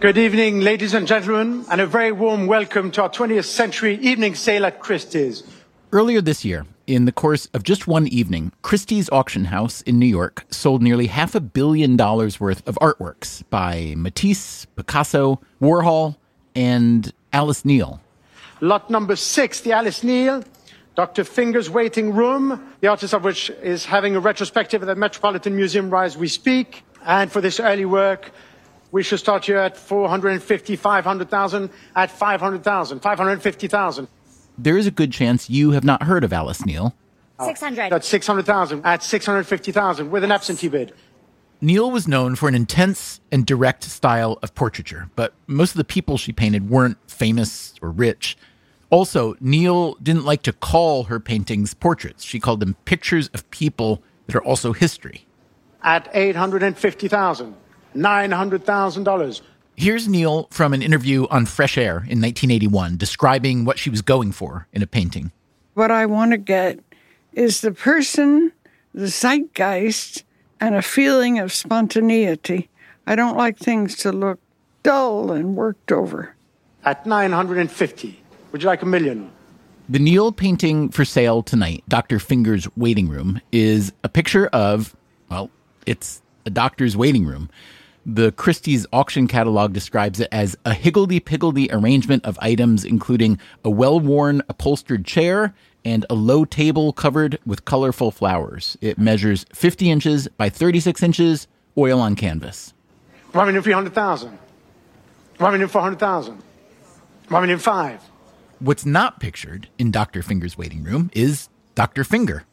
Good evening, ladies and gentlemen, and a very warm welcome to our 20th century evening sale at Christie's. Earlier this year, in the course of just one evening, Christie's Auction House in New York sold nearly half a billion dollars worth of artworks by Matisse, Picasso, Warhol, and Alice Neel. Lot number six, the Alice Neel, Dr. Finger's Waiting Room, the artist of which is having a retrospective at the Metropolitan Museum right as we speak. And for this early work, we should start here at 450, 500,000, at 500,000, 550,000. There is a good chance you have not heard of Alice Neel. 600. That's 600,000, at 650,000 with an absentee bid. Neel was known for an intense and direct style of portraiture, but most of the people she painted weren't famous or rich. Also, Neel didn't like to call her paintings portraits. She called them pictures of people that are also history. At 850,000, $900,000. Here's Neel from an interview on Fresh Air in 1981 describing what she was going for in a painting. What I want to get is the person, the zeitgeist, and a feeling of spontaneity. I don't like things to look dull and worked over. At 950, would you like a million? The Neel painting for sale tonight, Dr. Finger's waiting room, is a picture of, well, it's a doctor's waiting room. The Christie's auction catalog describes it as a higgledy piggledy arrangement of items, including a well worn upholstered chair and a low table covered with colorful flowers. It measures 50 inches by 36 inches, oil on canvas. One million three hundred thousand. One million four hundred thousand. One million five. What's not pictured in Dr. Finger's waiting room is Dr. Finger,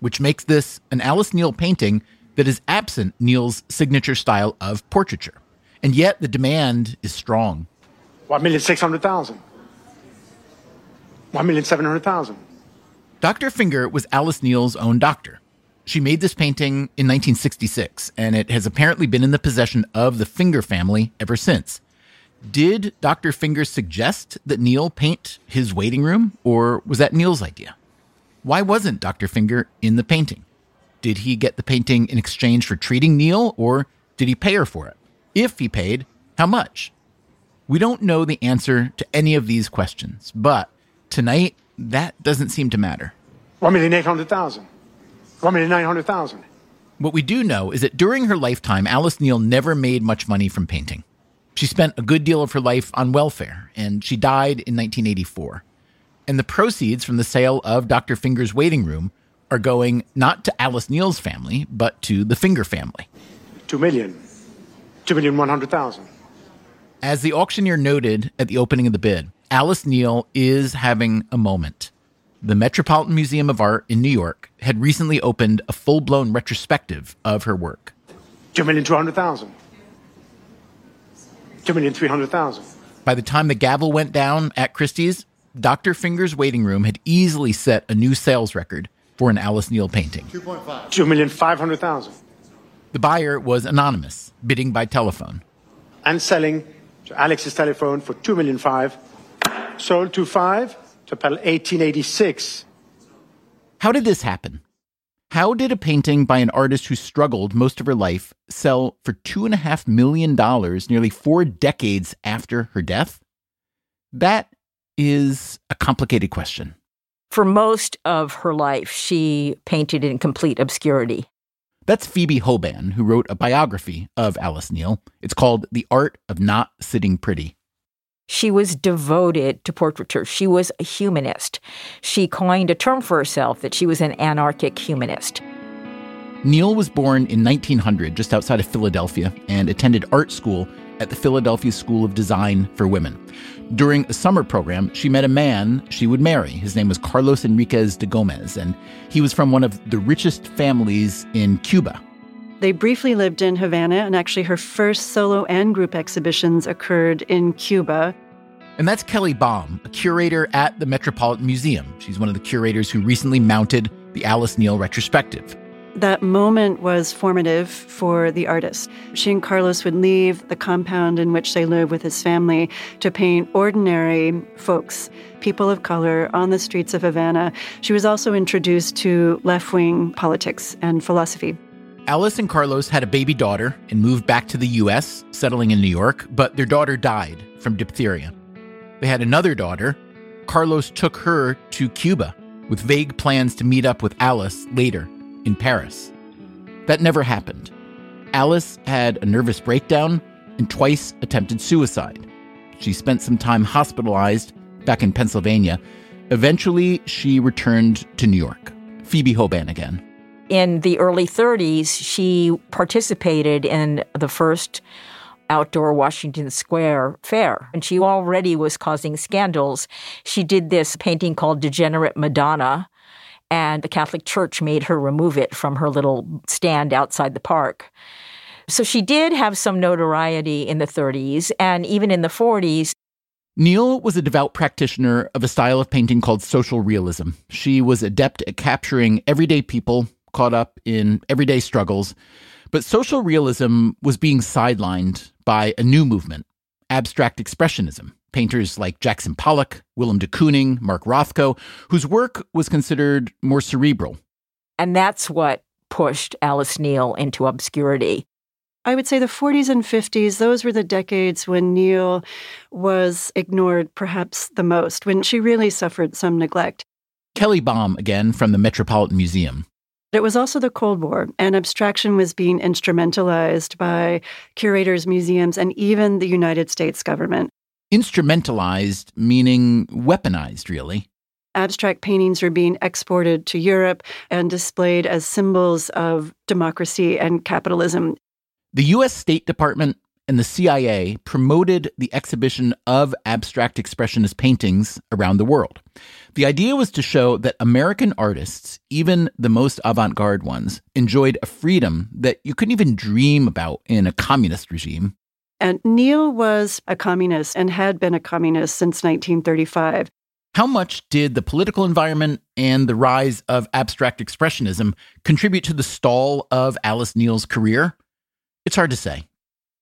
which makes this an Alice Neel painting that is absent Neel's signature style of portraiture. And yet the demand is strong. One million six hundred thousand. One million seven hundred thousand. Dr. Finger was Alice Neel's own doctor. She made this painting in 1966, and it has apparently been in the possession of the Finger family ever since. Did Dr. Finger suggest that Neel paint his waiting room, or was that Neel's idea? Why wasn't Dr. Finger in the painting? Did he get the painting in exchange for treating Neel, or did he pay her for it? If he paid, how much? We don't know the answer to any of these questions, but tonight, that doesn't seem to matter. One million eight hundred thousand. One million nine hundred thousand. What we do know is that during her lifetime, Alice Neel never made much money from painting. She spent a good deal of her life on welfare, and she died in 1984. And the proceeds from the sale of Dr. Finger's waiting room are going not to Alice Neel's family, but to the Finger family. Two million. Two million one hundred thousand. As the auctioneer noted at the opening of the bid, Alice Neel is having a moment. The Metropolitan Museum of Art in New York had recently opened a full blown retrospective of her work. Two million two hundred thousand. Two million three hundred thousand. By the time the gavel went down at Christie's, Dr. Finger's waiting room had easily set a new sales record for an Alice Neel painting. Two million five hundred thousand. The buyer was anonymous, bidding by telephone. And selling to Alex's telephone for two million five. Sold to five to Pell eighteen eighty six. How did this happen? How did a painting by an artist who struggled most of her life sell for $2.5 million nearly four decades after her death? That is a complicated question. For most of her life, she painted in complete obscurity. That's Phoebe Hoban, who wrote a biography of Alice Neel. It's called The Art of Not Sitting Pretty. She was devoted to portraiture. She was a humanist. She coined a term for herself that she was an anarchic humanist. Neel was born in 1900 just outside of Philadelphia and attended art school at the Philadelphia School of Design for Women. During a summer program, she met a man she would marry. His name was Carlos Enriquez de Gomez, and he was from one of the richest families in Cuba. They briefly lived in Havana, and actually, her first solo and group exhibitions occurred in Cuba. And that's Kelly Baum, a curator at the Metropolitan Museum. She's one of the curators who recently mounted the Alice Neel retrospective. That moment was formative for the artist. She and Carlos would leave the compound in which they live with his family to paint ordinary folks, people of color, on the streets of Havana. She was also introduced to left wing politics and philosophy. Alice and Carlos had a baby daughter and moved back to the U.S., settling in New York, but their daughter died from diphtheria. They had another daughter. Carlos took her to Cuba with vague plans to meet up with Alice later in Paris. That never happened. Alice had a nervous breakdown and twice attempted suicide. She spent some time hospitalized back in Pennsylvania. Eventually, she returned to New York. Phoebe Hoban again. In the early 30s, she participated in the first outdoor Washington Square fair, and she already was causing scandals. She did this painting called Degenerate Madonna, and the Catholic Church made her remove it from her little stand outside the park. So she did have some notoriety in the 30s and even in the 40s. Neel was a devout practitioner of a style of painting called social realism. She was adept at capturing everyday people caught up in everyday struggles, but social realism was being sidelined by a new movement, abstract expressionism. Painters like Jackson Pollock, Willem de Kooning, Mark Rothko, whose work was considered more cerebral. And that's what pushed Alice Neel into obscurity. I would say the 40s and 50s, those were the decades when Neel was ignored perhaps the most, when she really suffered some neglect. Kelly Baum, again, from the Metropolitan Museum. It was also the Cold War, and abstraction was being instrumentalized by curators, museums, and even the United States government. Instrumentalized, meaning weaponized, really. Abstract paintings were being exported to Europe and displayed as symbols of democracy and capitalism. The U.S. State Department and the CIA promoted the exhibition of abstract expressionist paintings around the world. The idea was to show that American artists, even the most avant garde ones, enjoyed a freedom that you couldn't even dream about in a communist regime. And Neel was a communist and had been a communist since 1935. How much did the political environment and the rise of abstract expressionism contribute to the stall of Alice Neel's career? It's hard to say.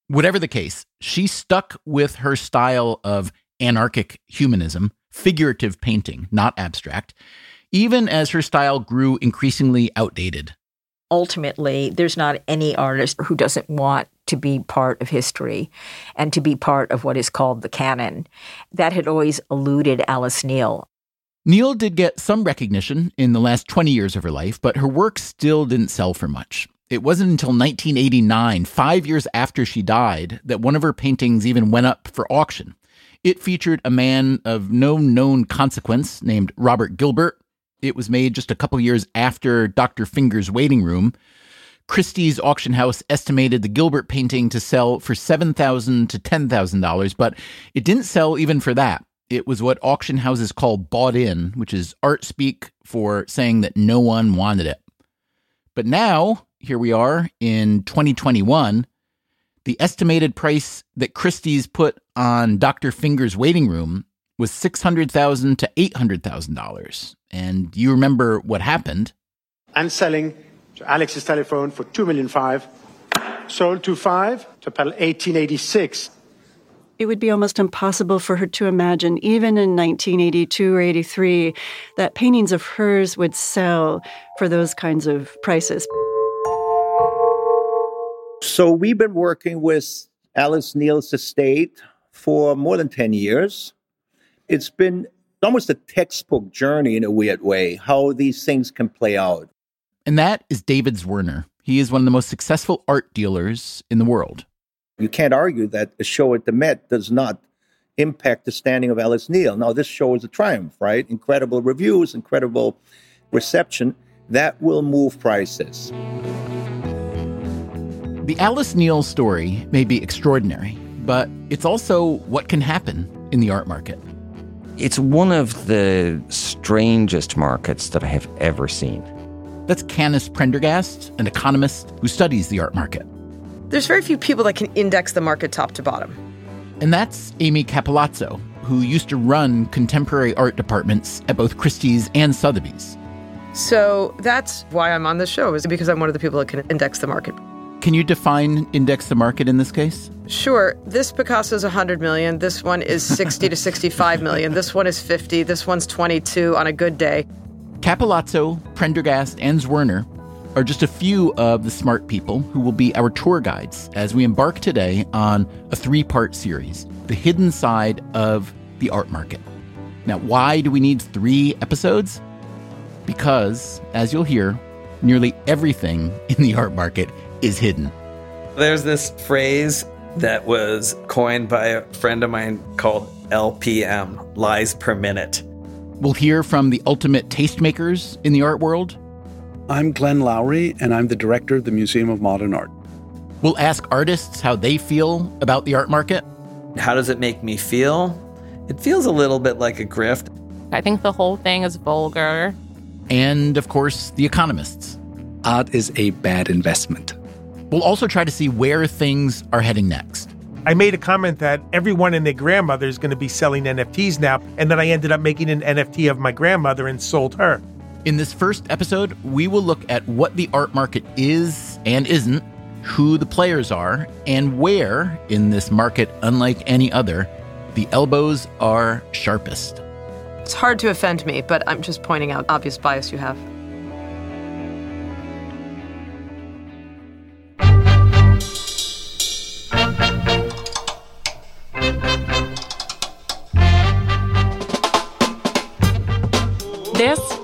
Whatever the case, she stuck with her style of anarchic humanism, figurative painting, not abstract, even as her style grew increasingly outdated. Ultimately, there's not any artist who doesn't want to be part of history and to be part of what is called the canon. That had always eluded Alice Neel. Neel did get some recognition in the last 20 years of her life, but her work still didn't sell for much. It wasn't until 1989, five years after she died, that one of her paintings even went up for auction. It featured a man of no known consequence named Robert Gilbert. It was made just a couple years after Dr. Finger's Waiting Room. Christie's auction house estimated the Gilbert painting to sell for 7,000 to $10,000, but it didn't sell even for that. It was what auction houses call bought in, which is art speak for saying that no one wanted it. But now, here we are in 2021. The estimated price that Christie's put on Dr. Finger's waiting room was 600,000 to $800,000. And you remember what happened. And selling to Alex's telephone for two million five, sold to five to Pell 1886. It would be almost impossible for her to imagine, even in 1982 or 83, that paintings of hers would sell for those kinds of prices. So we've been working with Alice Neel's estate for more than 10 years. It's been almost a textbook journey in a weird way, how these things can play out. And that is David Zwirner. He is one of the most successful art dealers in the world. You can't argue that a show at the Met does not impact the standing of Alice Neel. Now, this show is a triumph, right? Incredible reviews, incredible reception. That will move prices. The Alice Neel story may be extraordinary, but it's also what can happen in the art market. It's one of the strangest markets that I have ever seen. That's Canice Prendergast, an economist who studies the art market. There's very few people that can index the market top to bottom. And that's Amy Cappellazzo, who used to run contemporary art departments at both Christie's and Sotheby's. So that's why I'm on this show, is because I'm one of the people that can index the market. Can you define index the market in this case? Sure. This Picasso is 100 million. This one is 60 to 65 million. This one is 50. This one's 22 on a good day. Cappellazzo, Prendergast, and Zwirner are just a few of the smart people who will be our tour guides as we embark today on a three part series The Hidden Side of the Art Market. Now, why do we need three episodes? Because, as you'll hear, nearly everything in the art market is hidden. There's this phrase that was coined by a friend of mine called LPM, lies per minute. We'll hear from the ultimate tastemakers in the art world. I'm Glenn Lowry, and I'm the director of the Museum of Modern Art. We'll ask artists how they feel about the art market. How does it make me feel? It feels a little bit like a grift. I think the whole thing is vulgar. And of course, the economists. Art is a bad investment. We'll also try to see where things are heading next. I made a comment that everyone and their grandmother is going to be selling NFTs now, and then I ended up making an NFT of my grandmother and sold her. In this first episode, we will look at what the art market is and isn't, who the players are, and where, in this market unlike any other, the elbows are sharpest. It's hard to offend me, but I'm just pointing out obvious bias you have.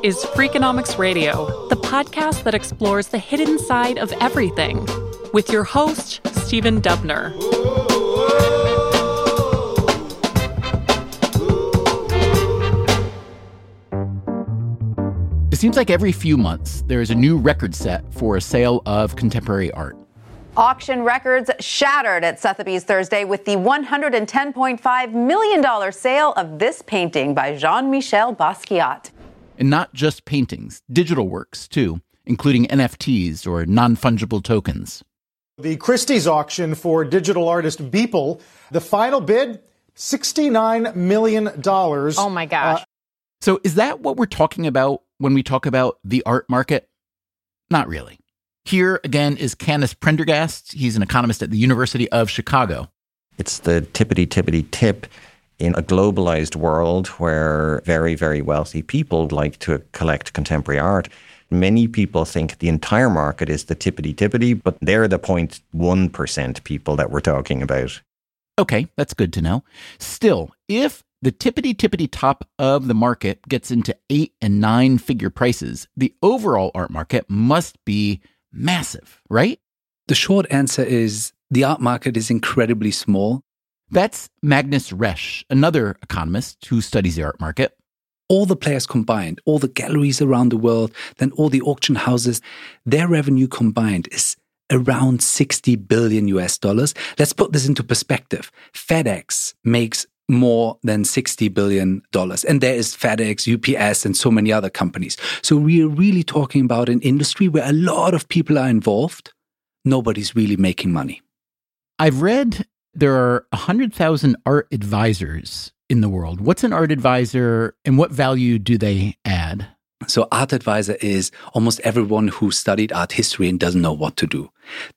Is Freakonomics Radio, the podcast that explores the hidden side of everything, with your host, Stephen Dubner. It seems like every few months there is a new record set for a sale of contemporary art. Auction records shattered at Sotheby's Thursday with the $110.5 million sale of this painting by Jean Michel Basquiat. And not just paintings, digital works too, including NFTs or non fungible tokens. The Christie's auction for digital artist Beeple, the final bid $69 million. Oh my gosh. Uh, so, is that what we're talking about when we talk about the art market? Not really. Here again is Canice Prendergast. He's an economist at the University of Chicago. It's the tippity tippity tip in a globalized world where very, very wealthy people like to collect contemporary art. Many people think the entire market is the tippity tippity, but they're the 0.1% people that we're talking about. Okay, that's good to know. Still, if the tippity tippity top of the market gets into eight and nine figure prices, the overall art market must be massive, right? The short answer is the art market is incredibly small. That's Magnus Resch, another economist who studies the art market. All the players combined, all the galleries around the world, then all the auction houses, their revenue combined is around 60 billion US dollars. Let's put this into perspective. FedEx makes more than $60 billion. And there is FedEx, UPS, and so many other companies. So we are really talking about an industry where a lot of people are involved. Nobody's really making money. I've read there are 100,000 art advisors in the world. What's an art advisor and what value do they add? So, art advisor is almost everyone who studied art history and doesn't know what to do.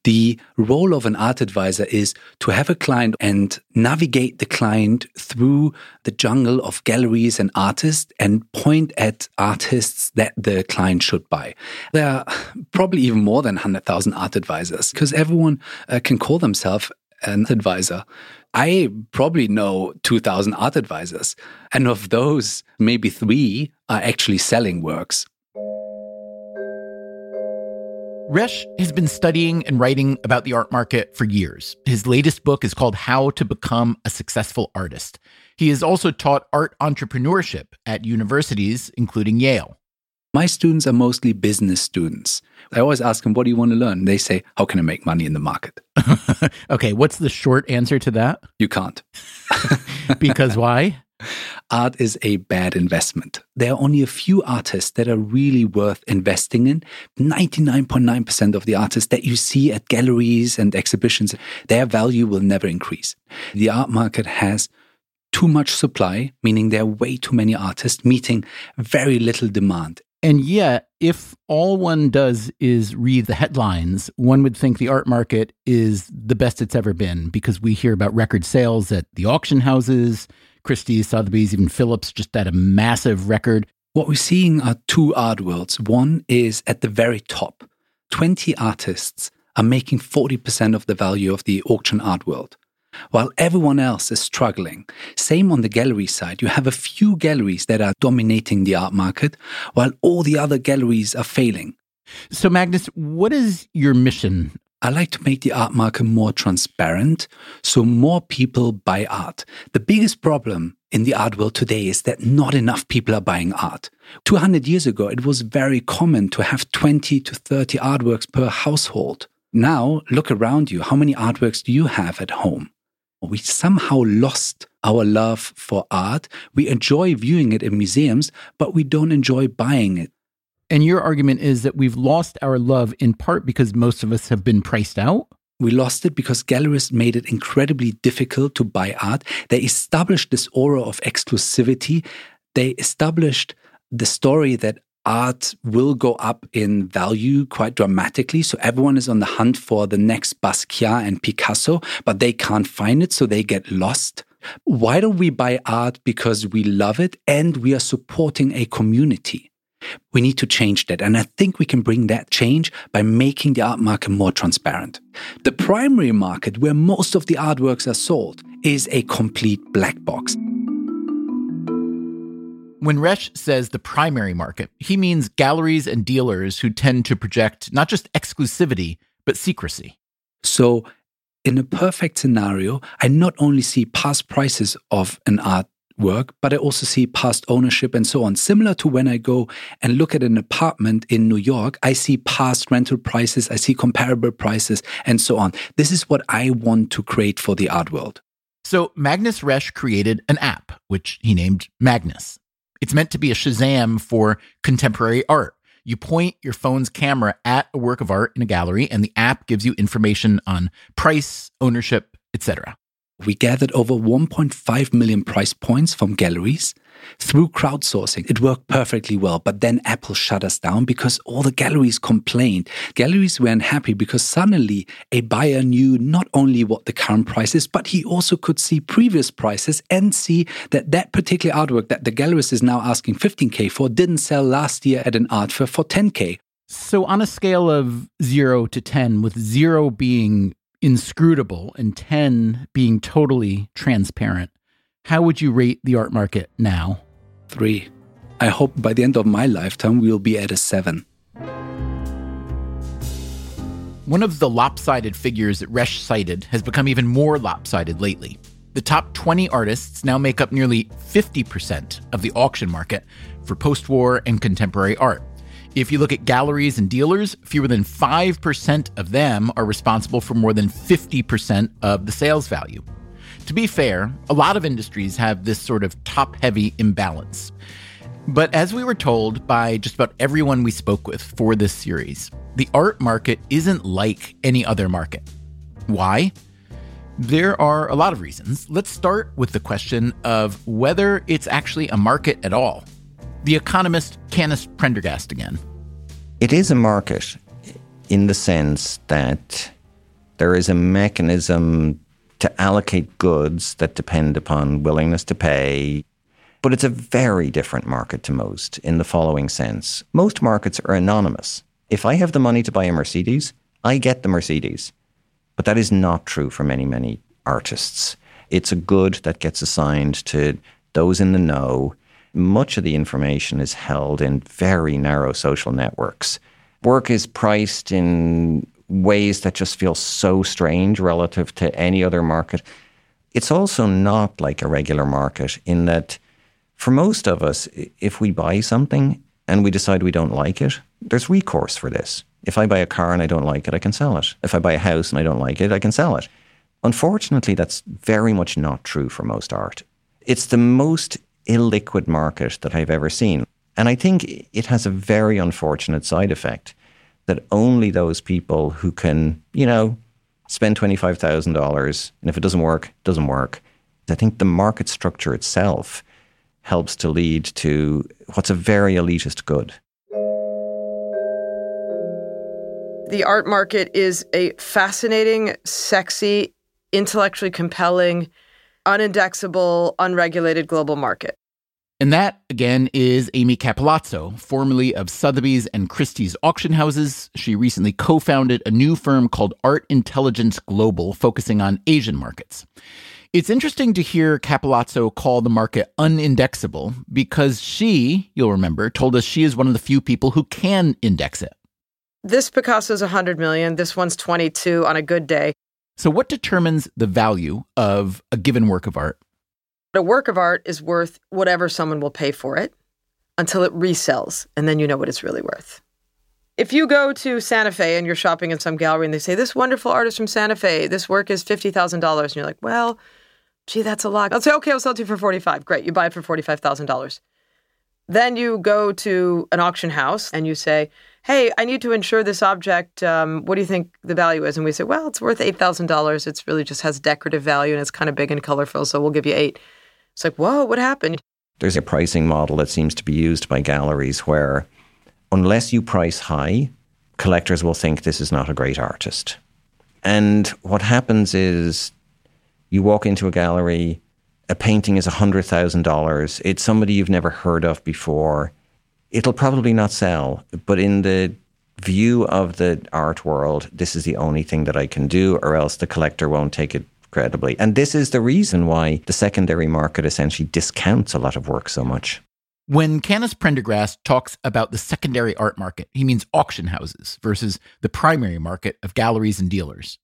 The role of an art advisor is to have a client and navigate the client through the jungle of galleries and artists and point at artists that the client should buy. There are probably even more than 100,000 art advisors because everyone uh, can call themselves an advisor. I probably know 2,000 art advisors. And of those, maybe three are actually selling works. Resch has been studying and writing about the art market for years. His latest book is called How to Become a Successful Artist. He has also taught art entrepreneurship at universities, including Yale. My students are mostly business students. I always ask them, What do you want to learn? They say, How can I make money in the market? okay, what's the short answer to that? You can't. because why? Art is a bad investment. There are only a few artists that are really worth investing in. 99.9% of the artists that you see at galleries and exhibitions, their value will never increase. The art market has too much supply, meaning there are way too many artists meeting very little demand. And yet, if all one does is read the headlines, one would think the art market is the best it's ever been because we hear about record sales at the auction houses. Christie's, Sotheby's, even Phillips just had a massive record. What we're seeing are two art worlds. One is at the very top. 20 artists are making 40% of the value of the auction art world while everyone else is struggling. Same on the gallery side. You have a few galleries that are dominating the art market, while all the other galleries are failing. So, Magnus, what is your mission? I like to make the art market more transparent so more people buy art. The biggest problem in the art world today is that not enough people are buying art. 200 years ago, it was very common to have 20 to 30 artworks per household. Now, look around you. How many artworks do you have at home? We somehow lost our love for art. We enjoy viewing it in museums, but we don't enjoy buying it. And your argument is that we've lost our love in part because most of us have been priced out? We lost it because galleries made it incredibly difficult to buy art. They established this aura of exclusivity. They established the story that art will go up in value quite dramatically. So everyone is on the hunt for the next Basquiat and Picasso, but they can't find it, so they get lost. Why don't we buy art? Because we love it and we are supporting a community. We need to change that. And I think we can bring that change by making the art market more transparent. The primary market, where most of the artworks are sold, is a complete black box. When Resch says the primary market, he means galleries and dealers who tend to project not just exclusivity, but secrecy. So, in a perfect scenario, I not only see past prices of an artwork, but I also see past ownership and so on. Similar to when I go and look at an apartment in New York, I see past rental prices, I see comparable prices, and so on. This is what I want to create for the art world. So, Magnus Resch created an app, which he named Magnus. It's meant to be a Shazam for contemporary art. You point your phone's camera at a work of art in a gallery, and the app gives you information on price, ownership, etc. We gathered over 1.5 million price points from galleries through crowdsourcing. It worked perfectly well, but then Apple shut us down because all the galleries complained. Galleries were unhappy because suddenly a buyer knew not only what the current price is, but he also could see previous prices and see that that particular artwork that the gallerist is now asking 15K for didn't sell last year at an art fair for 10K. So, on a scale of zero to 10, with zero being inscrutable and 10 being totally transparent, how would you rate the art market now? Three. I hope by the end of my lifetime we'll be at a seven. One of the lopsided figures that Resch cited has become even more lopsided lately. The top 20 artists now make up nearly 50% of the auction market for post war and contemporary art. If you look at galleries and dealers, fewer than 5% of them are responsible for more than 50% of the sales value. To be fair, a lot of industries have this sort of top heavy imbalance. But as we were told by just about everyone we spoke with for this series, the art market isn't like any other market. Why? There are a lot of reasons. Let's start with the question of whether it's actually a market at all. The economist Canice Prendergast again. It is a market in the sense that there is a mechanism to allocate goods that depend upon willingness to pay. But it's a very different market to most in the following sense. Most markets are anonymous. If I have the money to buy a Mercedes, I get the Mercedes. But that is not true for many, many artists. It's a good that gets assigned to those in the know much of the information is held in very narrow social networks. work is priced in ways that just feel so strange relative to any other market. It's also not like a regular market in that for most of us, if we buy something and we decide we don't like it, there's recourse for this. If I buy a car and I don't like it, I can sell it. If I buy a house and I don't like it, I can sell it. Unfortunately, that's very much not true for most art. It's the most illiquid market that I've ever seen. And I think it has a very unfortunate side effect that only those people who can, you know, spend $25,000 and if it doesn't work, it doesn't work. I think the market structure itself helps to lead to what's a very elitist good. The art market is a fascinating, sexy, intellectually compelling, unindexable, unregulated global market. And that, again, is Amy Cappellazzo, formerly of Sotheby's and Christie's auction houses. She recently co founded a new firm called Art Intelligence Global, focusing on Asian markets. It's interesting to hear Cappellazzo call the market unindexable because she, you'll remember, told us she is one of the few people who can index it. This Picasso's 100 million, this one's 22 on a good day. So, what determines the value of a given work of art? A work of art is worth whatever someone will pay for it until it resells, and then you know what it's really worth. If you go to Santa Fe and you're shopping in some gallery and they say, This wonderful artist from Santa Fe, this work is $50,000, and you're like, Well, gee, that's a lot. I'll say, Okay, I'll sell it to you for 45 Great, you buy it for $45,000. Then you go to an auction house and you say, Hey, I need to insure this object. Um, what do you think the value is? And we say, Well, it's worth $8,000. It's really just has decorative value and it's kind of big and colorful, so we'll give you eight. It's like, whoa, what happened? There's a pricing model that seems to be used by galleries where, unless you price high, collectors will think this is not a great artist. And what happens is you walk into a gallery, a painting is $100,000, it's somebody you've never heard of before. It'll probably not sell, but in the view of the art world, this is the only thing that I can do, or else the collector won't take it credibly. And this is the reason why the secondary market essentially discounts a lot of work so much. When Canice Prendergast talks about the secondary art market, he means auction houses versus the primary market of galleries and dealers.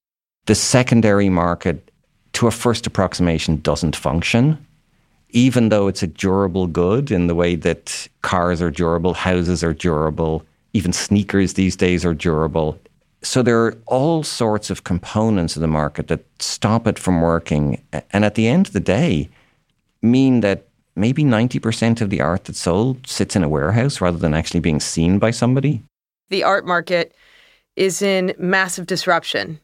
The secondary market, to a first approximation, doesn't function. Even though it's a durable good in the way that cars are durable, houses are durable, even sneakers these days are durable, so there are all sorts of components of the market that stop it from working. And at the end of the day, mean that maybe 90% of the art that's sold sits in a warehouse rather than actually being seen by somebody. The art market is in massive disruption.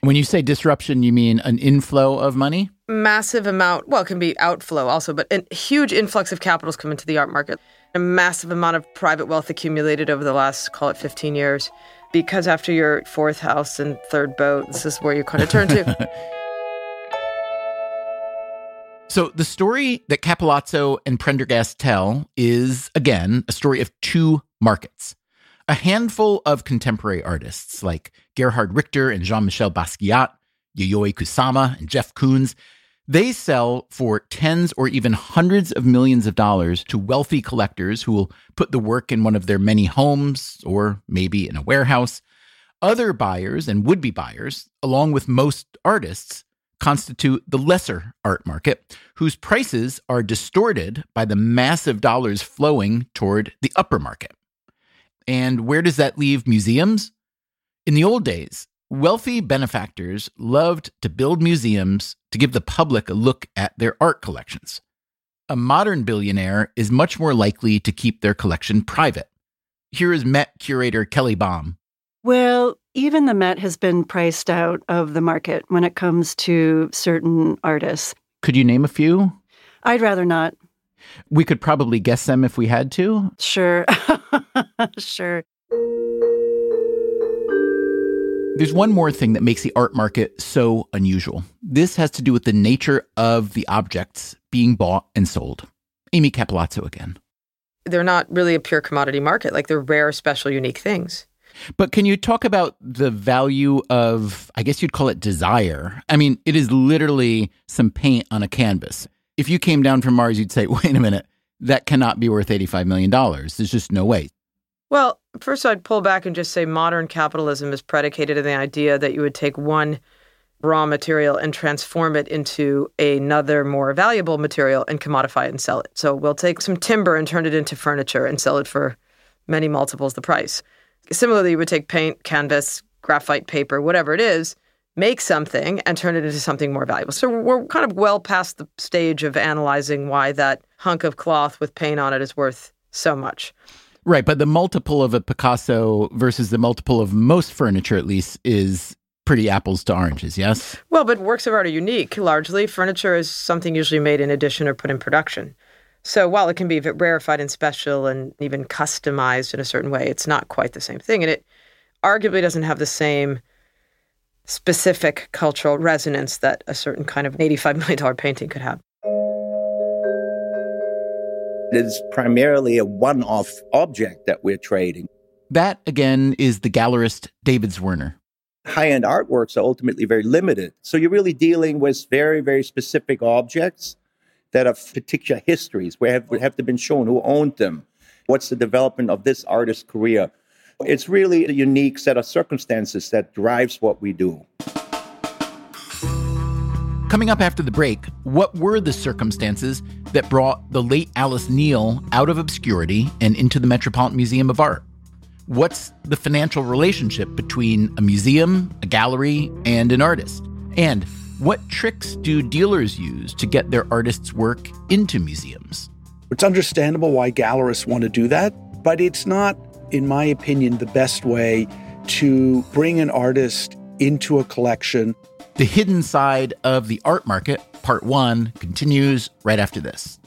When you say disruption, you mean an inflow of money? Massive amount, well, it can be outflow also, but a huge influx of capitals come into the art market. A massive amount of private wealth accumulated over the last, call it 15 years because after your fourth house and third boat, this is where you kind of turn to. so the story that Cappellazzo and Prendergast tell is, again, a story of two markets. A handful of contemporary artists like Gerhard Richter and Jean-Michel Basquiat, Yayoi Kusama and Jeff Koons they sell for tens or even hundreds of millions of dollars to wealthy collectors who will put the work in one of their many homes or maybe in a warehouse. Other buyers and would be buyers, along with most artists, constitute the lesser art market, whose prices are distorted by the massive dollars flowing toward the upper market. And where does that leave museums? In the old days, Wealthy benefactors loved to build museums to give the public a look at their art collections. A modern billionaire is much more likely to keep their collection private. Here is Met curator Kelly Baum. Well, even the Met has been priced out of the market when it comes to certain artists. Could you name a few? I'd rather not. We could probably guess them if we had to. Sure. sure. There's one more thing that makes the art market so unusual. This has to do with the nature of the objects being bought and sold. Amy Cappellazzo again. They're not really a pure commodity market, like they're rare, special, unique things. But can you talk about the value of, I guess you'd call it desire? I mean, it is literally some paint on a canvas. If you came down from Mars, you'd say, wait a minute, that cannot be worth $85 million. There's just no way. Well, First, I'd pull back and just say modern capitalism is predicated on the idea that you would take one raw material and transform it into another more valuable material and commodify it and sell it. So we'll take some timber and turn it into furniture and sell it for many multiples the price. Similarly, you would take paint, canvas, graphite paper, whatever it is, make something and turn it into something more valuable. So we're kind of well past the stage of analyzing why that hunk of cloth with paint on it is worth so much. Right, but the multiple of a Picasso versus the multiple of most furniture, at least, is pretty apples to oranges, yes? Well, but works of art are unique largely. Furniture is something usually made in addition or put in production. So while it can be rarefied and special and even customized in a certain way, it's not quite the same thing. And it arguably doesn't have the same specific cultural resonance that a certain kind of $85 million painting could have. It is primarily a one off object that we're trading. That, again, is the gallerist David Zwirner high end artworks are ultimately very limited. So you're really dealing with very, very specific objects that have particular histories, where have, have to been shown who owned them, what's the development of this artist's career. It's really a unique set of circumstances that drives what we do. Coming up after the break, what were the circumstances that brought the late Alice Neel out of obscurity and into the Metropolitan Museum of Art? What's the financial relationship between a museum, a gallery, and an artist? And what tricks do dealers use to get their artists' work into museums? It's understandable why gallerists want to do that, but it's not, in my opinion, the best way to bring an artist into a collection. The hidden side of the art market, part one, continues right after this.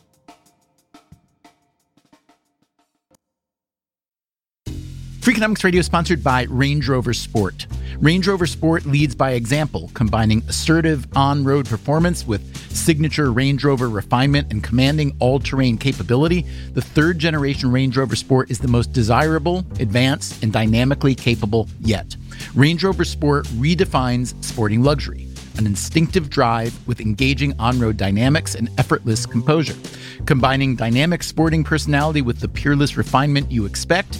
Freakonomics Radio is sponsored by Range Rover Sport. Range Rover Sport leads by example, combining assertive on road performance with signature Range Rover refinement and commanding all terrain capability. The third generation Range Rover Sport is the most desirable, advanced, and dynamically capable yet. Range Rover Sport redefines sporting luxury an instinctive drive with engaging on road dynamics and effortless composure. Combining dynamic sporting personality with the peerless refinement you expect,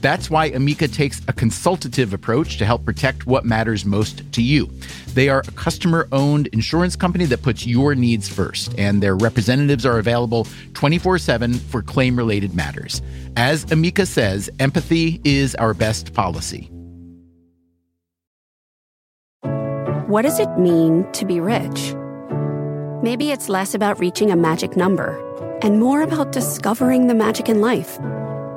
That's why Amica takes a consultative approach to help protect what matters most to you. They are a customer owned insurance company that puts your needs first, and their representatives are available 24 7 for claim related matters. As Amica says, empathy is our best policy. What does it mean to be rich? Maybe it's less about reaching a magic number and more about discovering the magic in life.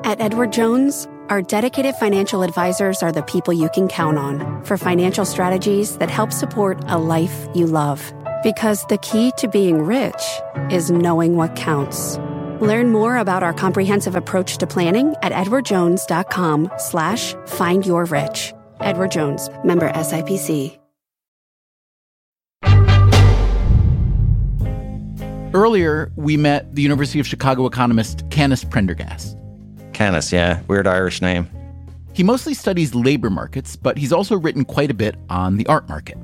At Edward Jones, our dedicated financial advisors are the people you can count on for financial strategies that help support a life you love. Because the key to being rich is knowing what counts. Learn more about our comprehensive approach to planning at edwardjones.com slash find your rich. Edward Jones, member SIPC. Earlier, we met the University of Chicago economist Canice Prendergast. Canice, yeah. Weird Irish name. He mostly studies labor markets, but he's also written quite a bit on the art market.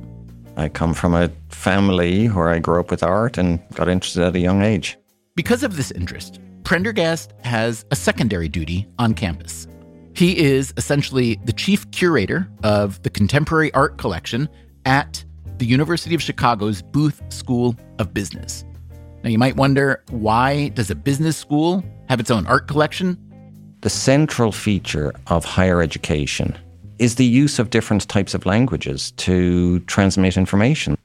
I come from a family where I grew up with art and got interested at a young age. Because of this interest, Prendergast has a secondary duty on campus. He is essentially the chief curator of the contemporary art collection at the University of Chicago's Booth School of Business. Now you might wonder why does a business school have its own art collection? The central feature of higher education is the use of different types of languages to transmit information.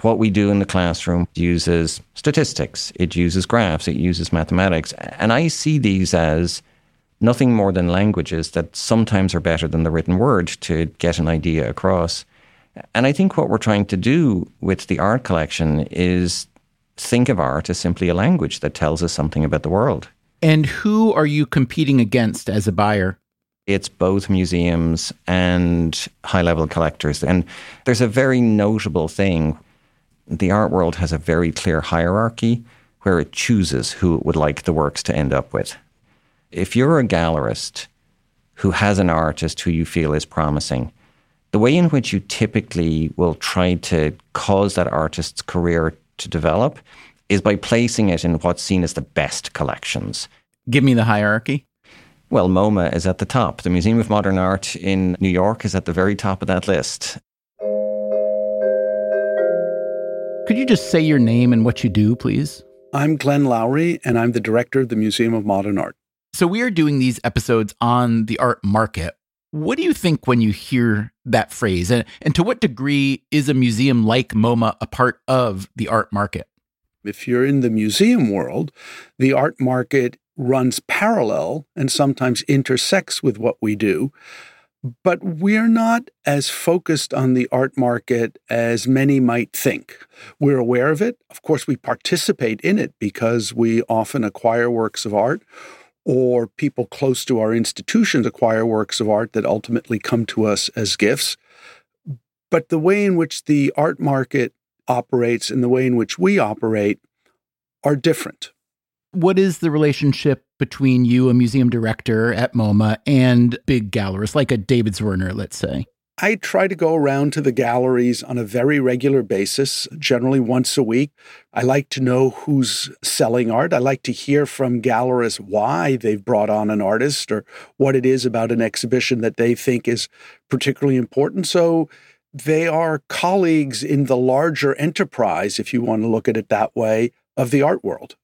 What we do in the classroom uses statistics, it uses graphs, it uses mathematics. And I see these as nothing more than languages that sometimes are better than the written word to get an idea across. And I think what we're trying to do with the art collection is think of art as simply a language that tells us something about the world. And who are you competing against as a buyer? It's both museums and high level collectors. And there's a very notable thing. The art world has a very clear hierarchy where it chooses who it would like the works to end up with. If you're a gallerist who has an artist who you feel is promising, the way in which you typically will try to cause that artist's career to develop is by placing it in what's seen as the best collections. Give me the hierarchy. Well, MoMA is at the top. The Museum of Modern Art in New York is at the very top of that list. Could you just say your name and what you do, please? I'm Glenn Lowry, and I'm the director of the Museum of Modern Art. So, we are doing these episodes on the art market. What do you think when you hear that phrase? And, and to what degree is a museum like MoMA a part of the art market? If you're in the museum world, the art market runs parallel and sometimes intersects with what we do. But we're not as focused on the art market as many might think. We're aware of it. Of course, we participate in it because we often acquire works of art or people close to our institutions acquire works of art that ultimately come to us as gifts. But the way in which the art market operates and the way in which we operate are different what is the relationship between you, a museum director at MoMA, and big galleries like a David Zwirner, let's say? I try to go around to the galleries on a very regular basis, generally once a week. I like to know who's selling art. I like to hear from gallerists why they've brought on an artist or what it is about an exhibition that they think is particularly important. So they are colleagues in the larger enterprise, if you want to look at it that way, of the art world.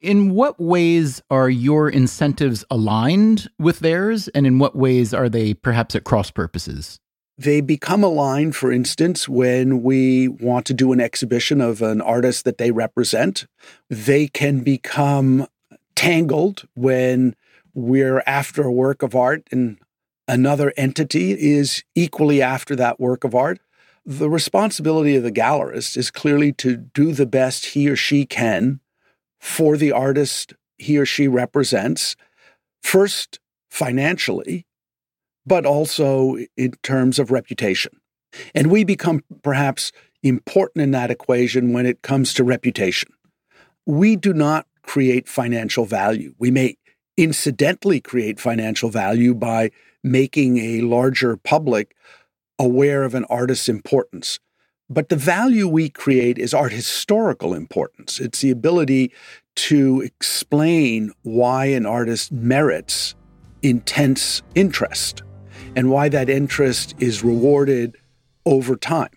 In what ways are your incentives aligned with theirs, and in what ways are they perhaps at cross purposes? They become aligned, for instance, when we want to do an exhibition of an artist that they represent. They can become tangled when we're after a work of art and another entity is equally after that work of art. The responsibility of the gallerist is clearly to do the best he or she can for the artist he or she represents, first financially, but also in terms of reputation. And we become perhaps important in that equation when it comes to reputation. We do not create financial value. We may incidentally create financial value by making a larger public aware of an artist's importance. But the value we create is art historical importance. It's the ability to explain why an artist merits intense interest and why that interest is rewarded over time.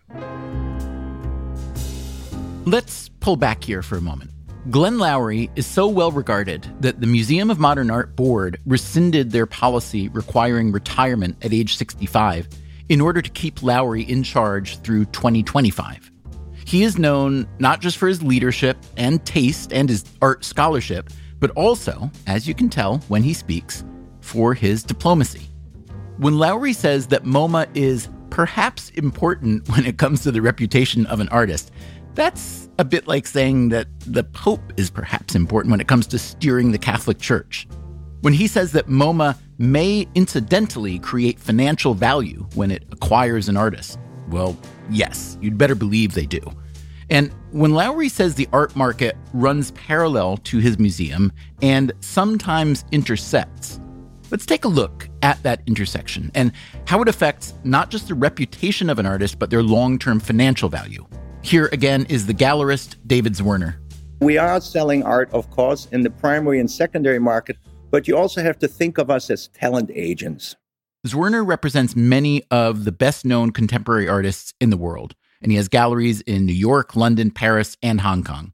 Let's pull back here for a moment. Glenn Lowry is so well regarded that the Museum of Modern Art board rescinded their policy requiring retirement at age 65 in order to keep Lowry in charge through 2025. He is known not just for his leadership and taste and his art scholarship, but also, as you can tell when he speaks, for his diplomacy. When Lowry says that MoMA is perhaps important when it comes to the reputation of an artist, that's a bit like saying that the Pope is perhaps important when it comes to steering the Catholic Church. When he says that MoMA may incidentally create financial value when it acquires an artist, well, yes, you'd better believe they do. And when Lowry says the art market runs parallel to his museum and sometimes intersects, let's take a look at that intersection and how it affects not just the reputation of an artist, but their long term financial value. Here again is the gallerist David Zwirner. We are selling art, of course, in the primary and secondary market, but you also have to think of us as talent agents. Zwirner represents many of the best known contemporary artists in the world, and he has galleries in New York, London, Paris, and Hong Kong.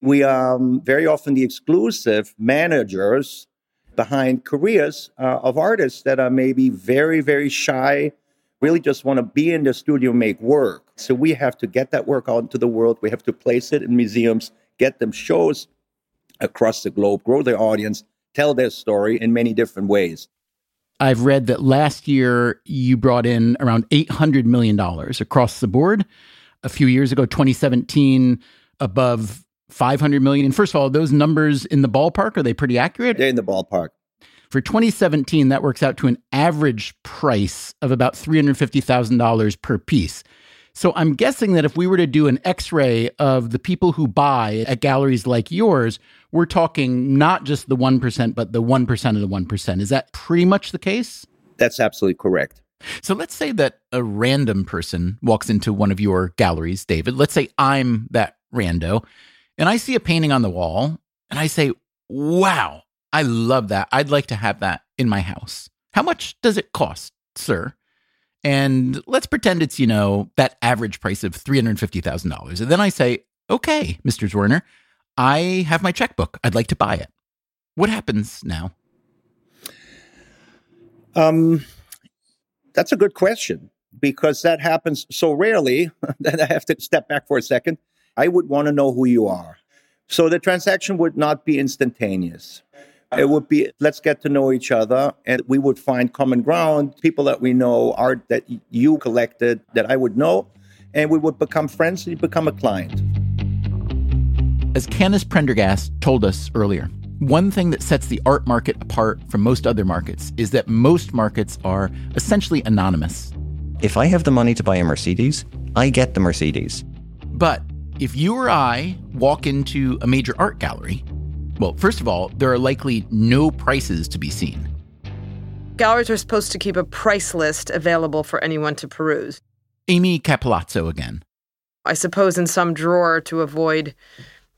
We are um, very often the exclusive managers behind careers uh, of artists that are maybe very, very shy really just want to be in the studio, make work. So we have to get that work out into the world. We have to place it in museums, get them shows across the globe, grow their audience, tell their story in many different ways. I've read that last year you brought in around $800 million across the board. A few years ago, 2017, above 500 million. And first of all, those numbers in the ballpark, are they pretty accurate? They're in the ballpark. For 2017, that works out to an average price of about $350,000 per piece. So I'm guessing that if we were to do an x ray of the people who buy at galleries like yours, we're talking not just the 1%, but the 1% of the 1%. Is that pretty much the case? That's absolutely correct. So let's say that a random person walks into one of your galleries, David. Let's say I'm that rando, and I see a painting on the wall, and I say, wow, I love that. I'd like to have that in my house. How much does it cost, sir? And let's pretend it's, you know, that average price of $350,000. And then I say, okay, Mr. Zwirner, I have my checkbook. I'd like to buy it. What happens now? Um, that's a good question because that happens so rarely that I have to step back for a second. I would want to know who you are. So the transaction would not be instantaneous. It would be, let's get to know each other, and we would find common ground, people that we know, art that you collected that I would know, and we would become friends and become a client. As Canice Prendergast told us earlier, one thing that sets the art market apart from most other markets is that most markets are essentially anonymous. If I have the money to buy a Mercedes, I get the Mercedes. But if you or I walk into a major art gallery, well, first of all, there are likely no prices to be seen. Galleries are supposed to keep a price list available for anyone to peruse. Amy Cappellazzo again. I suppose in some drawer to avoid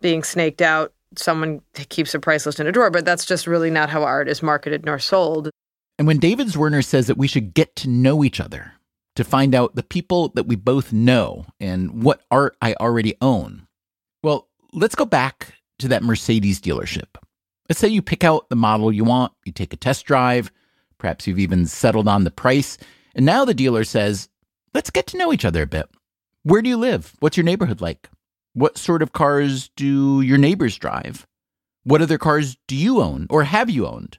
being snaked out, someone keeps a price list in a drawer, but that's just really not how art is marketed nor sold. And when David Zwirner says that we should get to know each other to find out the people that we both know and what art I already own, well, let's go back to that Mercedes dealership. Let's say you pick out the model you want, you take a test drive, perhaps you've even settled on the price, and now the dealer says, let's get to know each other a bit. Where do you live? What's your neighborhood like? What sort of cars do your neighbors drive? What other cars do you own or have you owned?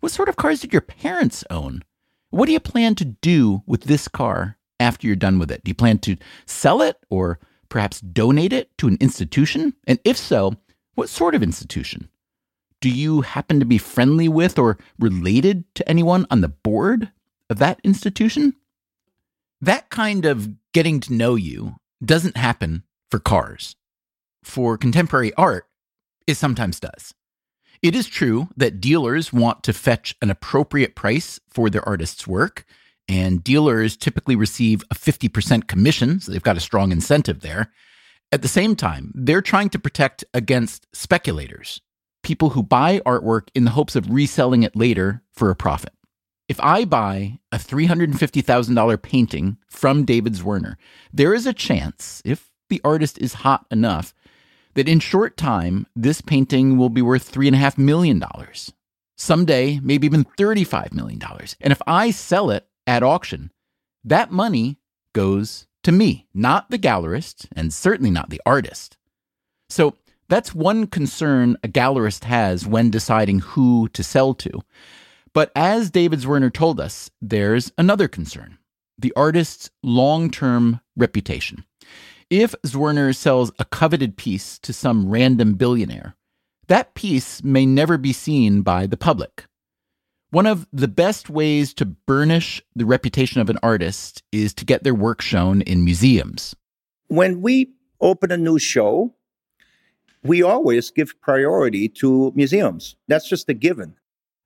What sort of cars did your parents own? What do you plan to do with this car after you're done with it? Do you plan to sell it or perhaps donate it to an institution? And if so, what sort of institution? Do you happen to be friendly with or related to anyone on the board of that institution? That kind of getting to know you doesn't happen for cars. For contemporary art, it sometimes does. It is true that dealers want to fetch an appropriate price for their artist's work, and dealers typically receive a 50% commission, so they've got a strong incentive there. At the same time, they're trying to protect against speculators, people who buy artwork in the hopes of reselling it later for a profit. If I buy a $350,000 painting from David Zwirner, there is a chance, if the artist is hot enough, that in short time, this painting will be worth $3.5 million. Someday, maybe even $35 million. And if I sell it at auction, that money goes to me, not the gallerist, and certainly not the artist. So that's one concern a gallerist has when deciding who to sell to. But as David Zwirner told us, there's another concern the artist's long term reputation. If Zwirner sells a coveted piece to some random billionaire, that piece may never be seen by the public. One of the best ways to burnish the reputation of an artist is to get their work shown in museums. When we open a new show, we always give priority to museums. That's just a given.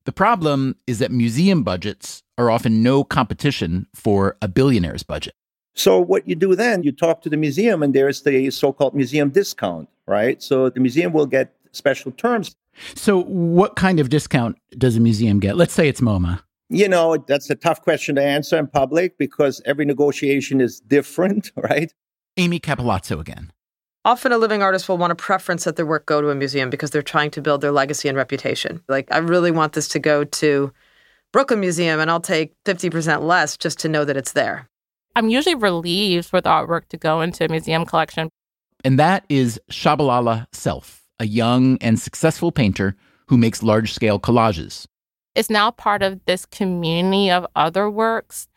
The problem is that museum budgets are often no competition for a billionaire's budget. So, what you do then, you talk to the museum, and there's the so called museum discount, right? So, the museum will get special terms. So, what kind of discount does a museum get? Let's say it's MoMA. You know, that's a tough question to answer in public because every negotiation is different, right? Amy Cappellazzo again. Often a living artist will want a preference that their work go to a museum because they're trying to build their legacy and reputation. Like, I really want this to go to Brooklyn Museum and I'll take 50% less just to know that it's there. I'm usually relieved for the artwork to go into a museum collection. And that is Tschabalala Self, a young and successful painter who makes large scale collages. It's now part of this community of other works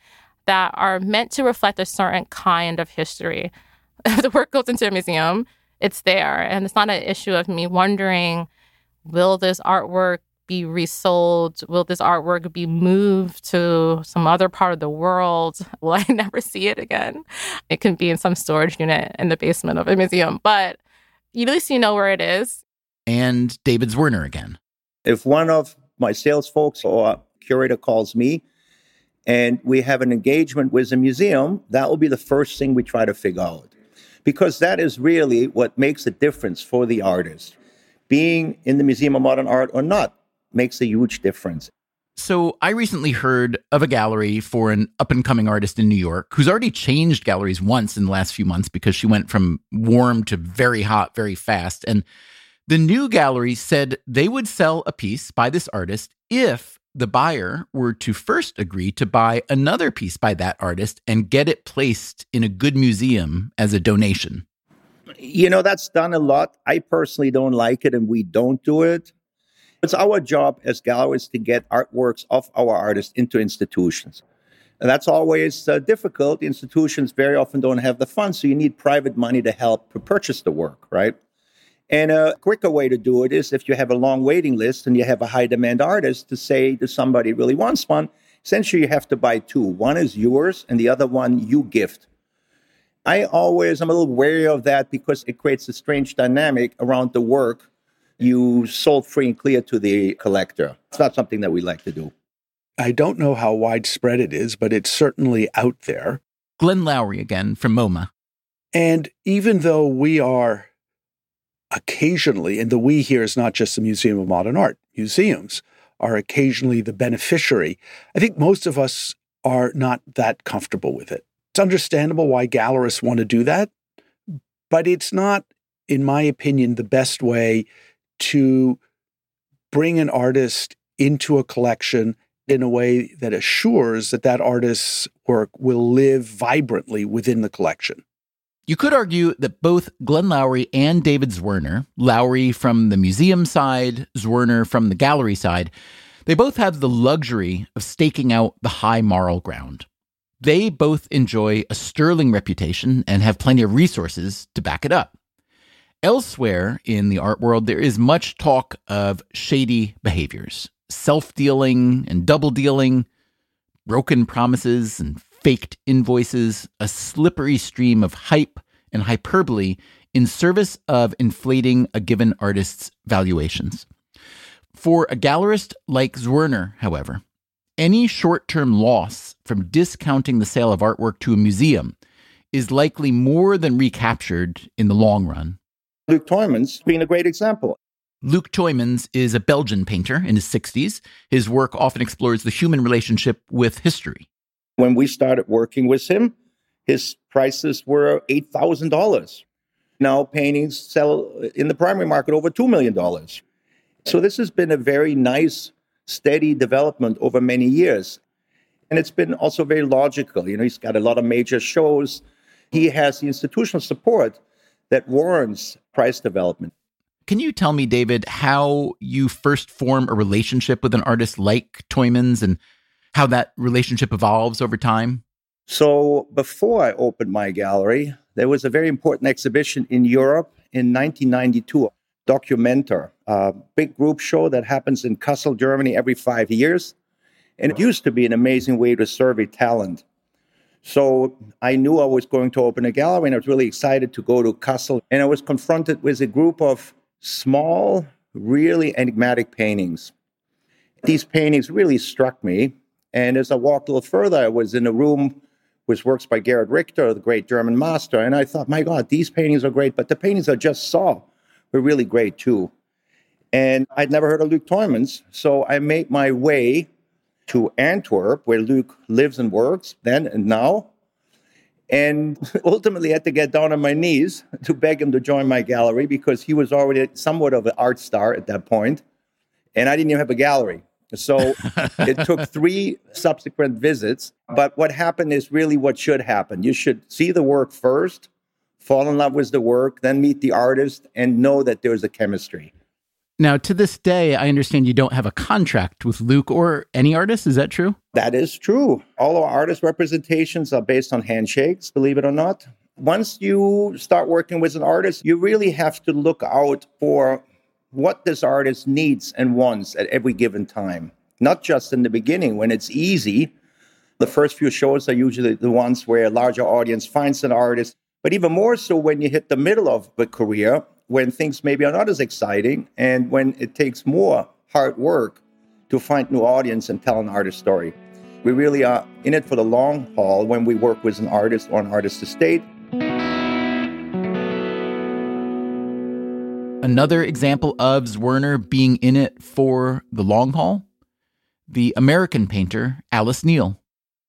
that are meant to reflect a certain kind of history. If the work goes into a museum, it's there. And it's not an issue of me wondering will this artwork be resold? Will this artwork be moved to some other part of the world? Will I never see it again? It can be in some storage unit in the basement of a museum, but at least you know where it is. And David Zwirner again. If one of my sales folks or curator calls me and we have an engagement with a museum, that will be the first thing we try to figure out. Because that is really what makes a difference for the artist. Being in the Museum of Modern Art or not makes a huge difference. So, I recently heard of a gallery for an up and coming artist in New York who's already changed galleries once in the last few months because she went from warm to very hot very fast. And the new gallery said they would sell a piece by this artist if the buyer were to first agree to buy another piece by that artist and get it placed in a good museum as a donation. You know, that's done a lot. I personally don't like it, and we don't do it. It's our job as galleries to get artworks of our artists into institutions. And that's always uh, difficult. institutions very often don't have the funds, so you need private money to help to purchase the work, right? And a quicker way to do it is if you have a long waiting list and you have a high demand artist to say to somebody really wants one, essentially you have to buy two. One is yours and the other one you gift. I always, I'm a little wary of that because it creates a strange dynamic around the work you sold free and clear to the collector. It's not something that we like to do. I don't know how widespread it is, but it's certainly out there. Glenn Lowry again from MoMA. And even though we are occasionally, and the we here is not just the Museum of Modern Art, museums are occasionally the beneficiary, I think most of us are not that comfortable with it. It's understandable why gallerists want to do that, but it's not, in my opinion, the best way to bring an artist into a collection in a way that assures that that artist's work will live vibrantly within the collection. You could argue that both Glenn Lowry and David Zwirner, Lowry from the museum side, Zwirner from the gallery side, they both have the luxury of staking out the high moral ground. They both enjoy a sterling reputation and have plenty of resources to back it up. Elsewhere in the art world, there is much talk of shady behaviors, self dealing and double dealing, broken promises and faked invoices, a slippery stream of hype and hyperbole in service of inflating a given artist's valuations. For a gallerist like Zwirner, however, any short term loss from discounting the sale of artwork to a museum is likely more than recaptured in the long run. Luc Tuymans being a great example. Luc Tuymans is a Belgian painter in his 60s. His work often explores the human relationship with history. When we started working with him, his prices were $8,000. Now paintings sell in the primary market over $2 million. So this has been a very nice, steady development over many years. And it's been also very logical. You know, he's got a lot of major shows. He has the institutional support that warrants price development. Can you tell me, David, how you first form a relationship with an artist like Tuymans and how that relationship evolves over time? So, before I opened my gallery, there was a very important exhibition in Europe in 1992, Documenta, a big group show that happens in Kassel, Germany every five years. And it used to be an amazing way to survey talent. So I knew I was going to open a gallery and I was really excited to go to Kassel. And I was confronted with a group of small, really enigmatic paintings. These paintings really struck me. And as I walked a little further, I was in a room with works by Gerhard Richter, the great German master. And I thought, my God, these paintings are great, but the paintings I just saw were really great too. And I'd never heard of Luc Tuymans. So I made my way to Antwerp, where Luc lives and works then and now. And ultimately had to get down on my knees to beg him to join my gallery because he was already somewhat of an art star at that point. And I didn't even have a gallery. So it took three subsequent visits. But what happened is really what should happen. You should see the work first, fall in love with the work, then meet the artist, and know that there's a chemistry. Now, to this day, I understand you don't have a contract with Luc or any artist. Is that true? That is true. All our artist representations are based on handshakes, believe it or not. Once you start working with an artist, you really have to look out for what this artist needs and wants at every given time. Not just in the beginning when it's easy. The first few shows are usually the ones where a larger audience finds an artist, but even more so when you hit the middle of the career, when things maybe are not as exciting and when it takes more hard work to find new audience and tell an artist story. We really are in it for the long haul when we work with an artist or an artist estate. Another example of Zwirner being in it for the long haul? The American painter Alice Neel.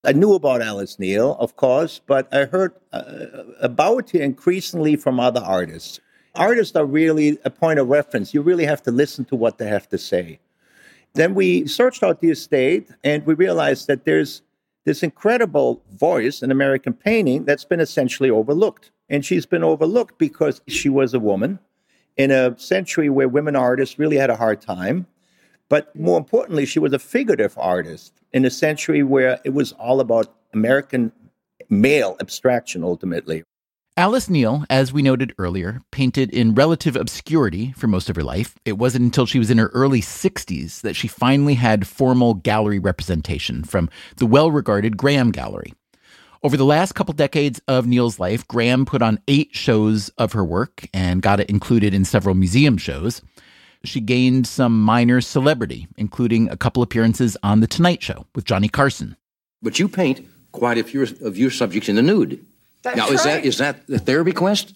I knew about Alice Neel, of course, but I heard uh, about her increasingly from other artists. Artists are really a point of reference. You really have to listen to what they have to say. Then we searched out the estate and we realized that there's this incredible voice in American painting that's been essentially overlooked. And she's been overlooked because she was a woman in a century where women artists really had a hard time. But more importantly, she was a figurative artist in a century where it was all about American male abstraction ultimately. Alice Neel, as we noted earlier, painted in relative obscurity for most of her life. It wasn't until she was in her early 60s that she finally had formal gallery representation from the well regarded Graham Gallery. Over the last couple decades of Neel's life, Graham put on eight shows of her work and got it included in several museum shows. She gained some minor celebrity, including a couple appearances on The Tonight Show with Johnny Carson. But you paint quite a few of your subjects in the nude. That's now, is right. that is that the therapy quest?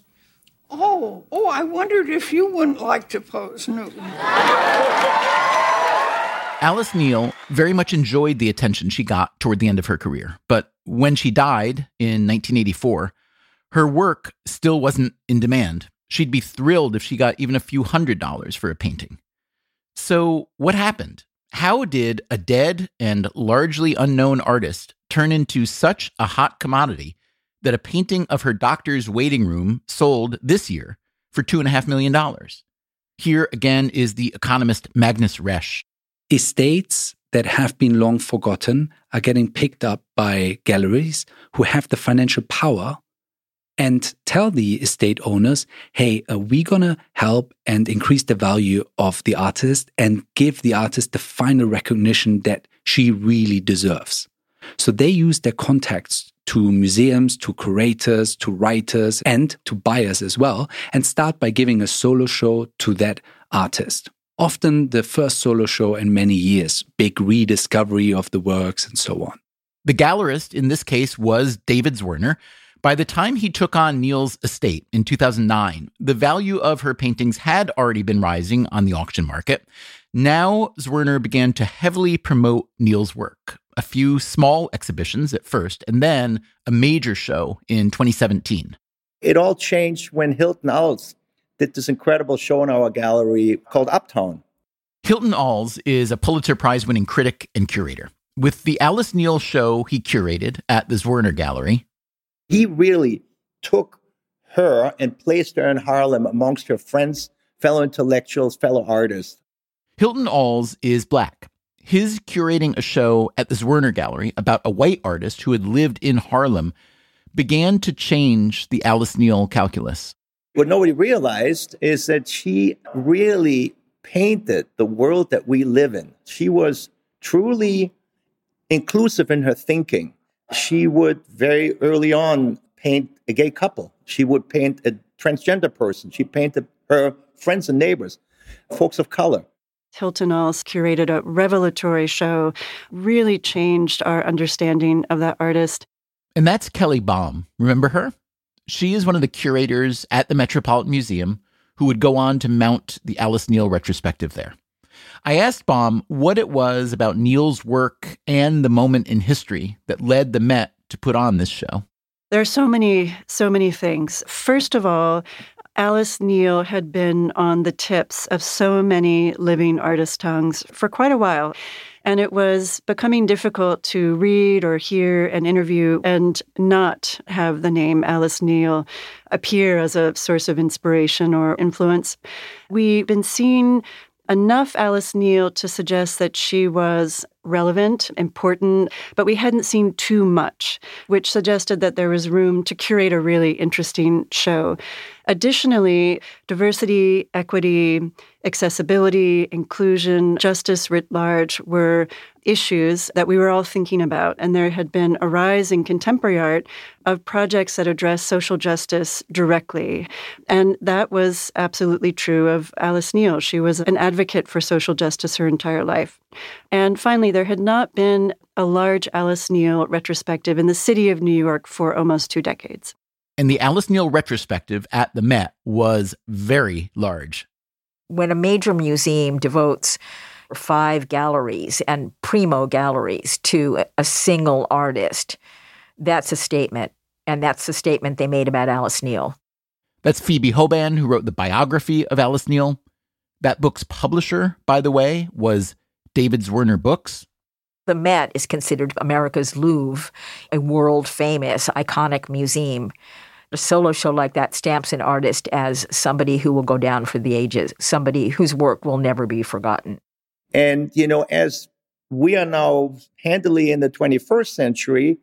Oh, oh, I wondered if you wouldn't like to pose nude. Alice Neel very much enjoyed the attention she got toward the end of her career, but when she died in 1984, her work still wasn't in demand. She'd be thrilled if she got even a few hundred dollars for a painting. So, what happened? How did a dead and largely unknown artist turn into such a hot commodity that a painting of her doctor's waiting room sold this year for $2.5 million? Here again is the economist Magnus Resch. Estates that have been long forgotten are getting picked up by galleries who have the financial power and tell the estate owners, hey, are we're going to help and increase the value of the artist and give the artist the final recognition that she really deserves. So they use their contacts to museums, to curators, to writers, and to buyers as well, and start by giving a solo show to that artist. Often the first solo show in many years, big rediscovery of the works, and so on. The gallerist in this case was David Zwirner. By the time he took on Neel's estate in 2009, the value of her paintings had already been rising on the auction market. Now, Zwirner began to heavily promote Neel's work. A few small exhibitions at first, and then a major show in 2017. It all changed when Hilton Als did this incredible show in our gallery called Uptown. Hilton Als is a Pulitzer Prize winning critic and curator. With the Alice Neel show he curated at the Zwirner Gallery, he really took her and placed her in Harlem amongst her friends, fellow intellectuals, fellow artists. Hilton Als is black. His curating a show at the Zwirner Gallery about a white artist who had lived in Harlem began to change the Alice Neel calculus. What nobody realized is that she really painted the world that we live in. She was truly inclusive in her thinking. She would very early on paint a gay couple. She would paint a transgender person. She painted her friends and neighbors, folks of color. Hilton Als curated a revelatory show, really changed our understanding of that artist. And that's Kelly Baum. Remember her? She is one of the curators at the Metropolitan Museum who would go on to mount the Alice Neel retrospective there. I asked Baum what it was about Neel's work and the moment in history that led the Met to put on this show. There are so many, so many things. First of all, Alice Neel had been on the tips of so many living artist tongues for quite a while. And it was becoming difficult to read or hear an interview and not have the name Alice Neel appear as a source of inspiration or influence. We've been seeing enough Alice Neel to suggest that she was relevant, important, but we hadn't seen too much, which suggested that there was room to curate a really interesting show. Additionally, diversity, equity, accessibility, inclusion, justice writ large were issues that we were all thinking about. And there had been a rise in contemporary art of projects that address social justice directly. And that was absolutely true of Alice Neel. She was an advocate for social justice her entire life. And finally, there had not been a large Alice Neel retrospective in the city of New York for almost two decades. And the Alice Neel retrospective at the Met was very large. When a major museum devotes five galleries and primo galleries to a single artist, that's a statement. And that's the statement they made about Alice Neel. That's Phoebe Hoban, who wrote the biography of Alice Neel. That book's publisher, by the way, was David Zwirner Books. The Met is considered America's Louvre, a world famous, iconic museum. A solo show like that stamps an artist as somebody who will go down for the ages, somebody whose work will never be forgotten. And, you know, as we are now handily in the 21st century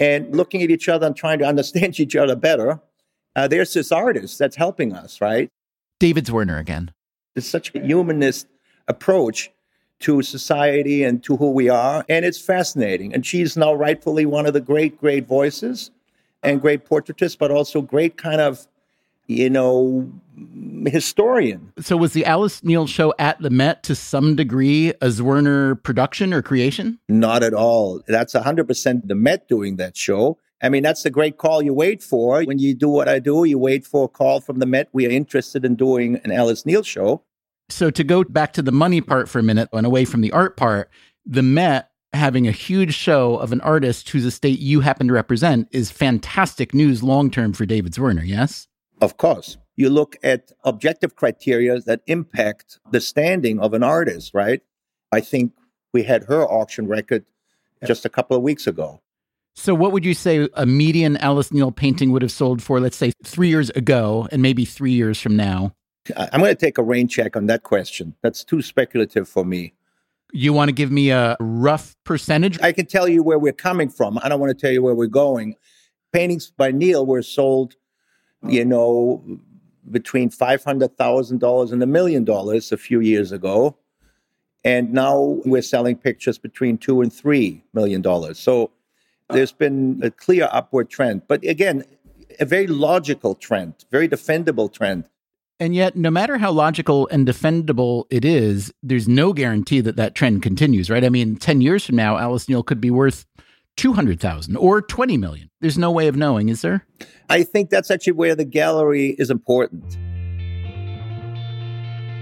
and looking at each other and trying to understand each other better, uh, there's this artist that's helping us, right? David Zwirner again. It's such a humanist approach to society and to who we are. And it's fascinating. And she's now rightfully one of the great, great voices and great portraitists, but also great kind of, you know, historian. So was the Alice Neel show at the Met to some degree a Zwirner production or creation? Not at all. That's 100% the Met doing that show. I mean, that's the great call you wait for. When you do what I do, you wait for a call from the Met. We are interested in doing an Alice Neel show. So to go back to the money part for a minute and away from the art part, the Met having a huge show of an artist whose estate you happen to represent is fantastic news long term for David Zwirner, yes? Of course. You look at objective criteria that impact the standing of an artist, right? I think we had her auction record just a couple of weeks ago. So, what would you say a median Alice Neel painting would have sold for, let's say, three years ago and maybe three years from now? I'm going to take a rain check on that question. That's too speculative for me. You want to give me a rough percentage? I can tell you where we're coming from. I don't want to tell you where we're going. Paintings by Neel were sold, you know, between $500,000 and a million dollars a few years ago. And now we're selling pictures between two and three million dollars. So there's been a clear upward trend. But again, a very logical trend, very defendable trend. And yet, no matter how logical and defendable it is, there's no guarantee that that trend continues, right? I mean, 10 years from now, Alice Neel could be worth 200,000 or 20 million. There's no way of knowing, is there? I think that's actually where the gallery is important.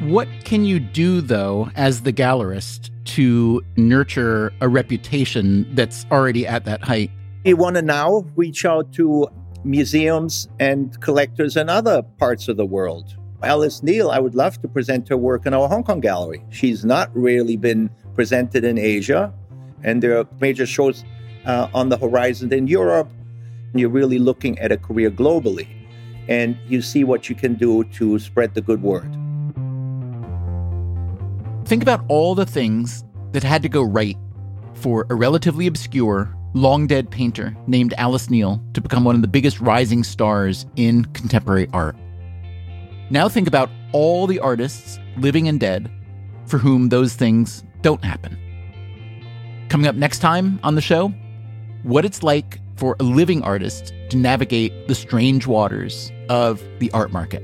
What can you do, though, as the gallerist to nurture a reputation that's already at that height? You want to now reach out to museums and collectors in other parts of the world. Alice Neel, I would love to present her work in our Hong Kong gallery. She's not really been presented in Asia, and there are major shows uh, on the horizon in Europe. You're really looking at a career globally, and you see what you can do to spread the good word. Think about all the things that had to go right for a relatively obscure, long dead painter named Alice Neel to become one of the biggest rising stars in contemporary art. Now think about all the artists, living and dead, for whom those things don't happen. Coming up next time on the show, what it's like for a living artist to navigate the strange waters of the art market.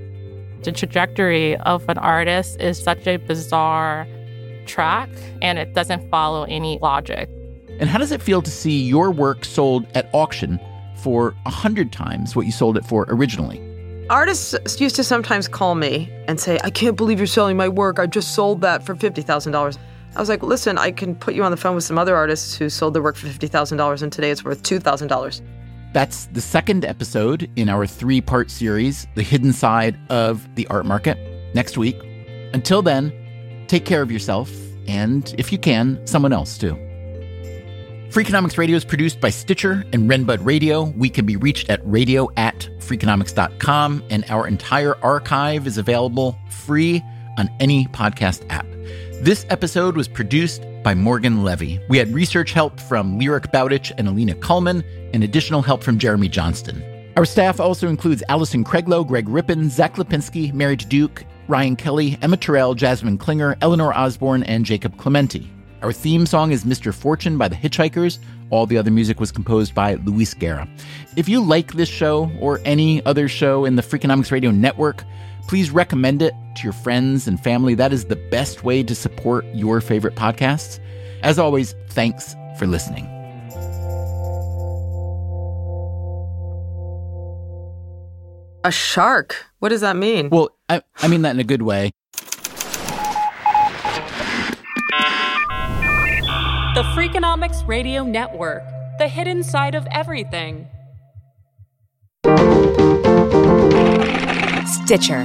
The trajectory of an artist is such a bizarre track and it doesn't follow any logic. And how does it feel to see your work sold at auction for a hundred times what you sold it for originally? Artists used to sometimes call me and say, I can't believe you're selling my work. I just sold that for $50,000. I was like, listen, I can put you on the phone with some other artists who sold their work for $50,000 and today it's worth $2,000. That's the second episode in our three part series, The Hidden Side of the Art Market, next week. Until then, take care of yourself and if you can, someone else too. Freakonomics Radio is produced by Stitcher and Renbud Radio. We can be reached at radio at freakonomics.com, and our entire archive is available free on any podcast app. This episode was produced by Morgan Levy. We had research help from Lyric Bowditch and Alina Kullman, and additional help from Jeremy Johnston. Our staff also includes Allison Craiglow, Greg Rippin, Zach Lipinski, Mary Duke, Ryan Kelly, Emma Terrell, Jasmine Klinger, Eleanor Osborne, and Jacob Clementi. Our theme song is Mr. Fortune by the Hitchhikers. All the other music was composed by Luis Guerra. If you like this show or any other show in the Freakonomics Radio Network, please recommend it to your friends and family. That is the best way to support your favorite podcasts. As always, thanks for listening. A shark? What does that mean? Well, I, I mean that in a good way. The Freakonomics Radio Network, the hidden side of everything. Stitcher.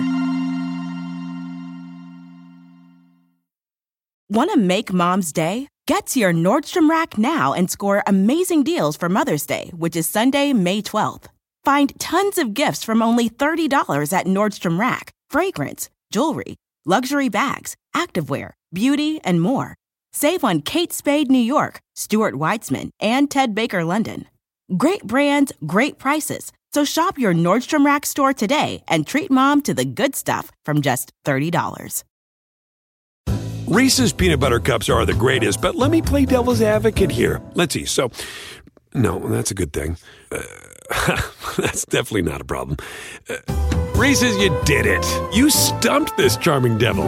Want to make mom's day? Get to your Nordstrom Rack now and score amazing deals for Mother's Day, which is Sunday, May 12th. Find tons of gifts from only $30 at Nordstrom Rack fragrance, jewelry, luxury bags, activewear, beauty, and more. Save on Kate Spade New York, Stuart Weitzman, and Ted Baker London. Great brands, great prices. So shop your Nordstrom Rack store today and treat mom to the good stuff from just $30. Reese's peanut butter cups are the greatest, but let me play devil's advocate here. Let's see. So, no, that's a good thing. Uh, that's definitely not a problem. Uh, Reese's, you did it. You stumped this charming devil.